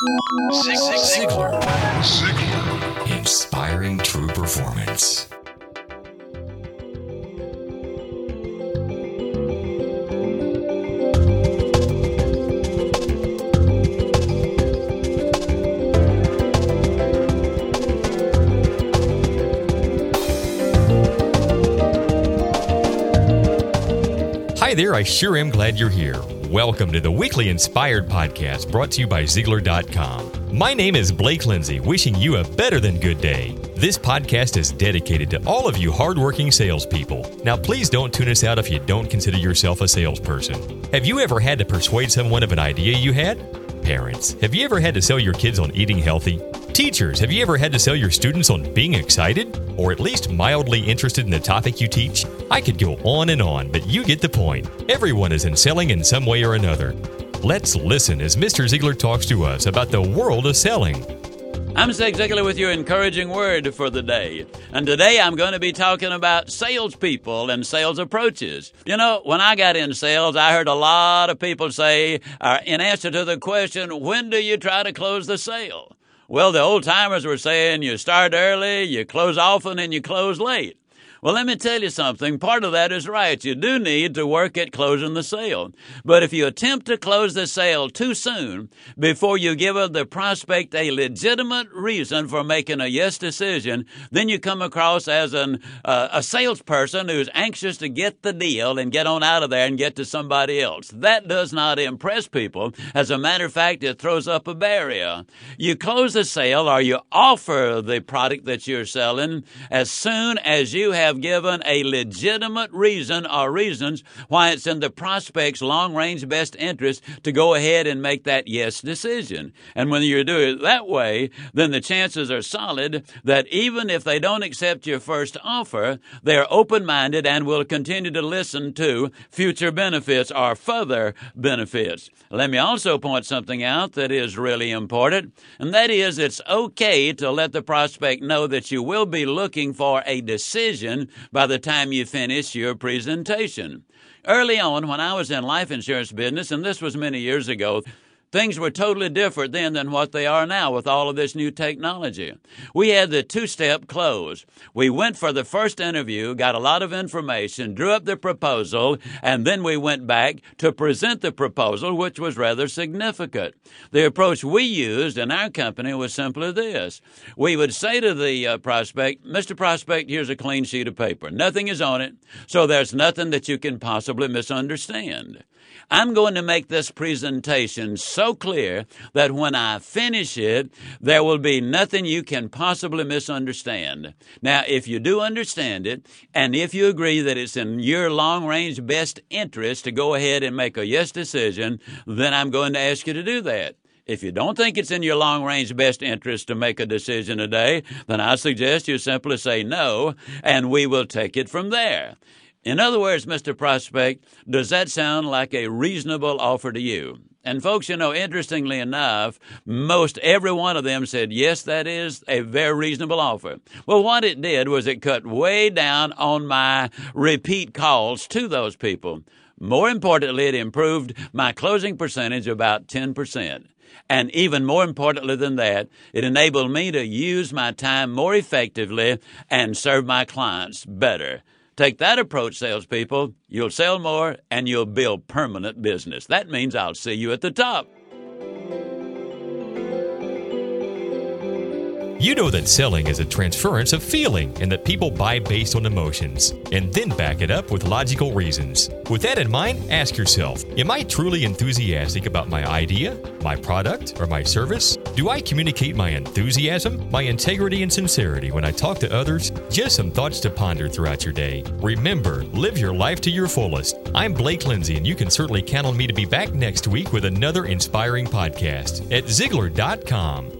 Ziglar. Ziglar. Inspiring true performance. Hi there, I sure am glad you're here. Welcome to the weekly Inspired Podcast brought to you by Ziglar.com. My name is Blake Lindsay, wishing you a better than good day. This podcast is dedicated to all of you hardworking salespeople. Now, please don't tune us out if you don't consider yourself a salesperson. Have you ever had to persuade someone of an idea you had? Parents, have you ever had to sell your kids on eating healthy? Teachers, have you ever had to sell your students on being excited? Or at least mildly interested in the topic you teach? I could go on and on, but you get the point. Everyone is in selling in some way or another. Let's listen as Mr. Ziglar talks to us about the world of selling. I'm Zig Ziglar with your encouraging word for the day. And today I'm going to be talking about salespeople and sales approaches. You know, when I got in sales, I heard a lot of people say, uh, in answer to the question, when do you try to close the sale? Well, the old timers were saying you start early, you close often, and you close late. Well, let me tell you something. Part of that is right. You do need to work at closing the sale. But if you attempt to close the sale too soon, before you give the prospect a legitimate reason for making a yes decision, then you come across as an, uh, a salesperson who's anxious to get the deal and get on out of there and get to somebody else. That does not impress people. As a matter of fact, it throws up a barrier. You close the sale or you offer the product that you're selling as soon as you have have given a legitimate reason or reasons why it's in the prospect's long range best interest to go ahead and make that yes decision. And when you do it that way, then the chances are solid that even if they don't accept your first offer, they're open minded and will continue to listen to future benefits or further benefits. Let me also point something out that is really important, and that is it's okay to let the prospect know that you will be looking for a decision by the time you finish your presentation. Early on, when I was in life insurance business, and this was many years ago, Things were totally different then than what they are now with all of this new technology. We had the two step close. We went for the first interview, got a lot of information, drew up the proposal, and then we went back to present the proposal, which was rather significant. The approach we used in our company was simply this. We would say to the uh, prospect, Mr. Prospect, here's a clean sheet of paper. Nothing is on it, so there's nothing that you can possibly misunderstand. I'm going to make this presentation so clear that when I finish it, there will be nothing you can possibly misunderstand. Now, if you do understand it, and if you agree that it's in your long range best interest to go ahead and make a yes decision, then I'm going to ask you to do that. If you don't think it's in your long range best interest to make a decision today, then I suggest you simply say no, and we will take it from there. In other words, Mr. Prospect, does that sound like a reasonable offer to you? And folks, you know, interestingly enough, most every one of them said, yes, that is a very reasonable offer. Well, what it did was it cut way down on my repeat calls to those people. More importantly, it improved my closing percentage about 10%. And even more importantly than that, it enabled me to use my time more effectively and serve my clients better. Take that approach, salespeople. You'll sell more and you'll build permanent business. That means I'll see you at the top. You know that selling is a transference of feeling and that people buy based on emotions and then back it up with logical reasons. With that in mind, ask yourself Am I truly enthusiastic about my idea, my product, or my service? Do I communicate my enthusiasm, my integrity, and sincerity when I talk to others? Just some thoughts to ponder throughout your day. Remember, live your life to your fullest. I'm Blake Lindsay, and you can certainly count on me to be back next week with another inspiring podcast at Ziglar.com.